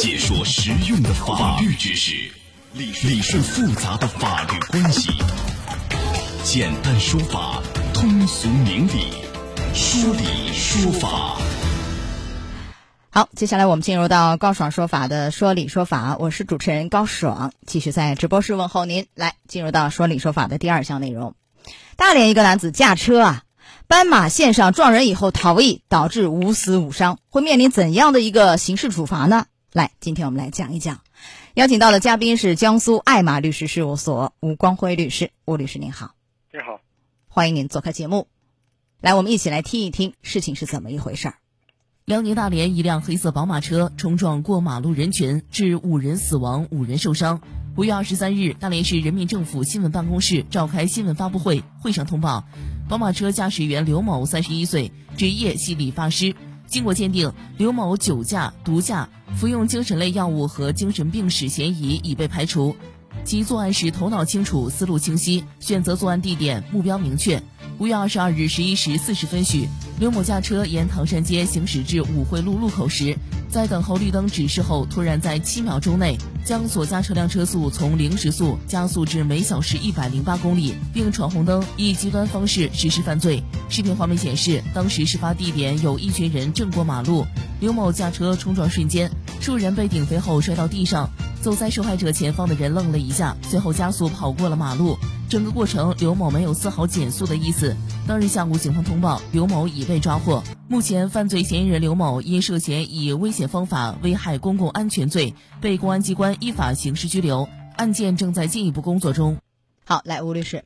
解说实用的法律知识，理理顺复杂的法律关系，简单说法，通俗明理，说理说法。好，接下来我们进入到高爽说法的说理说法，我是主持人高爽，继续在直播室问候您。来，进入到说理说法的第二项内容。大连一个男子驾车啊，斑马线上撞人以后逃逸，导致五死五伤，会面临怎样的一个刑事处罚呢？来，今天我们来讲一讲。邀请到的嘉宾是江苏爱玛律师事务所吴光辉律师，吴律师您好。你好，欢迎您做客节目。来，我们一起来听一听事情是怎么一回事儿。辽宁大连一辆黑色宝马车冲撞过马路人群，致五人死亡、五人受伤。五月二十三日，大连市人民政府新闻办公室召开新闻发布会，会上通报，宝马车驾驶员刘某，三十一岁，职业系理发师。经过鉴定，刘某酒驾、毒驾、服用精神类药物和精神病史嫌疑已被排除。其作案时头脑清楚、思路清晰，选择作案地点、目标明确。五月二十二日十一时四十分许，刘某驾车沿唐山街行驶至武惠路路口时，在等候绿灯指示后，突然在七秒钟内将所驾车辆车速从零时速加速至每小时一百零八公里，并闯红灯，以极端方式实施犯罪。视频画面显示，当时事发地点有一群人正过马路，刘某驾车冲撞瞬间，数人被顶飞后摔到地上。走在受害者前方的人愣了一下，随后加速跑过了马路。整个过程，刘某没有丝毫减速的意思。当日下午，警方通报刘某已被抓获。目前，犯罪嫌疑人刘某因涉嫌以危险方法危害公共安全罪，被公安机关依法刑事拘留。案件正在进一步工作中。好，来吴律师，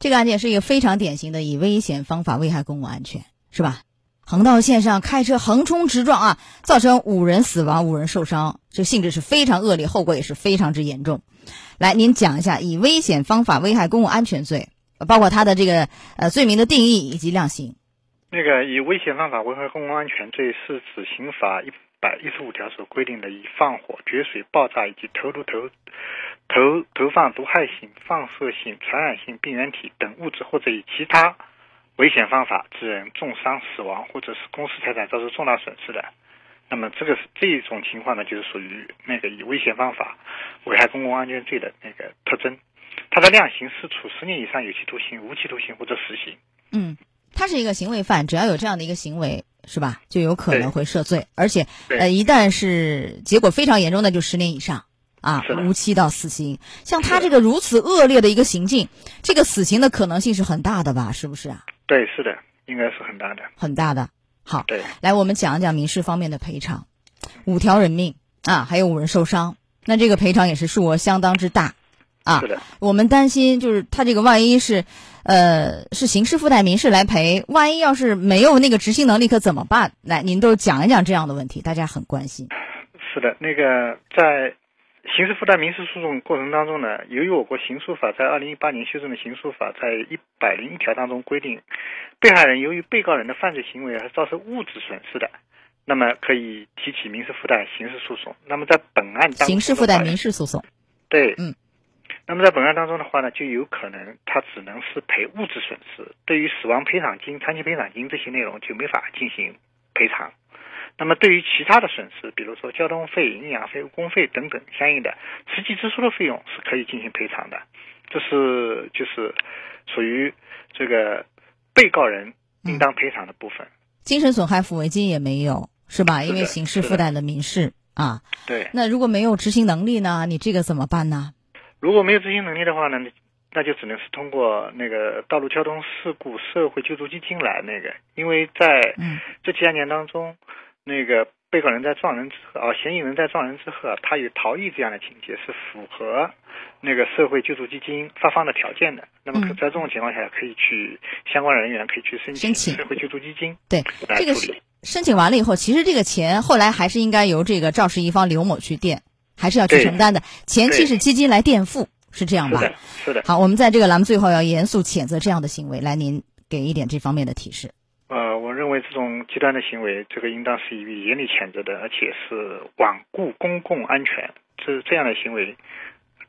这个案件是一个非常典型的以危险方法危害公共安全，是吧？横道线上开车横冲直撞啊，造成五人死亡、五人受伤，这性质是非常恶劣，后果也是非常之严重。来，您讲一下以危险方法危害公共安全罪，包括它的这个呃罪名的定义以及量刑。那个以危险方法危害公共安全罪是指刑法一百一十五条所规定的以放火、决水、爆炸以及投毒、投投投放毒害性、放射性、传染性病原体等物质，或者以其他。危险方法致人重伤、死亡，或者是公私财产遭受重大损失的，那么这个是这种情况呢，就是属于那个以危险方法危害公共安全罪的那个特征。它的量刑是处十年以上有期徒刑、无期徒刑或者死刑。嗯，他是一个行为犯，只要有这样的一个行为，是吧，就有可能会涉罪，而且呃，一旦是结果非常严重，那就十年以上啊，无期到死刑。像他这个如此恶劣的一个行径，这个死刑的可能性是很大的吧？是不是啊？对，是的，应该是很大的，很大的。好，对，来，我们讲一讲民事方面的赔偿，五条人命啊，还有五人受伤，那这个赔偿也是数额相当之大，啊，是的。我们担心就是他这个万一是，呃，是刑事附带民事来赔，万一要是没有那个执行能力，可怎么办？来，您都讲一讲这样的问题，大家很关心。是的，那个在。刑事附带民事诉讼过程当中呢，由于我国刑诉法在二零一八年修正的刑诉法在一百零一条当中规定，被害人由于被告人的犯罪行为而造成物质损失的，那么可以提起民事附带刑事诉讼。那么在本案当中，刑事附带民事诉讼，对，嗯，那么在本案当中的话呢，就有可能他只能是赔物质损失，对于死亡赔偿金、残疾赔偿金这些内容就没法进行赔偿。那么对于其他的损失，比如说交通费、营养费、误工费等等相应的实际支出的费用是可以进行赔偿的，这是就是属于这个被告人应当赔偿的部分。精神损害抚慰金也没有是吧？因为刑事附带的民事啊。对。那如果没有执行能力呢？你这个怎么办呢？如果没有执行能力的话呢，那就只能是通过那个道路交通事故社会救助基金来那个，因为在这几年当中。那个被告人在撞人之后啊，嫌疑人在撞人之后啊，他有逃逸这样的情节，是符合那个社会救助基金发放的条件的。那么在这种情况下，可以去相关人员可以去申请社会救助基金。对，这个是申请完了以后，其实这个钱后来还是应该由这个肇事一方刘某去垫，还是要去承担的。前期是基金来垫付，是这样吧？是的。好，我们在这个栏目最后要严肃谴责这样的行为，来，您给一点这方面的提示。呃，我认为这种极端的行为，这个应当是予以严厉谴责的，而且是罔顾公共安全，这这样的行为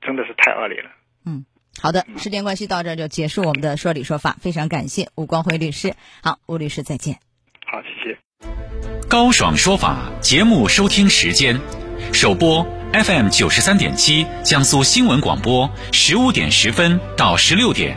真的是太恶劣了。嗯，好的，时间关系到这就结束我们的说理说法，非常感谢吴光辉律师。好，吴律师再见。好，谢谢。高爽说法节目收听时间。首播 FM 九十三点七江苏新闻广播十五点十分到十六点，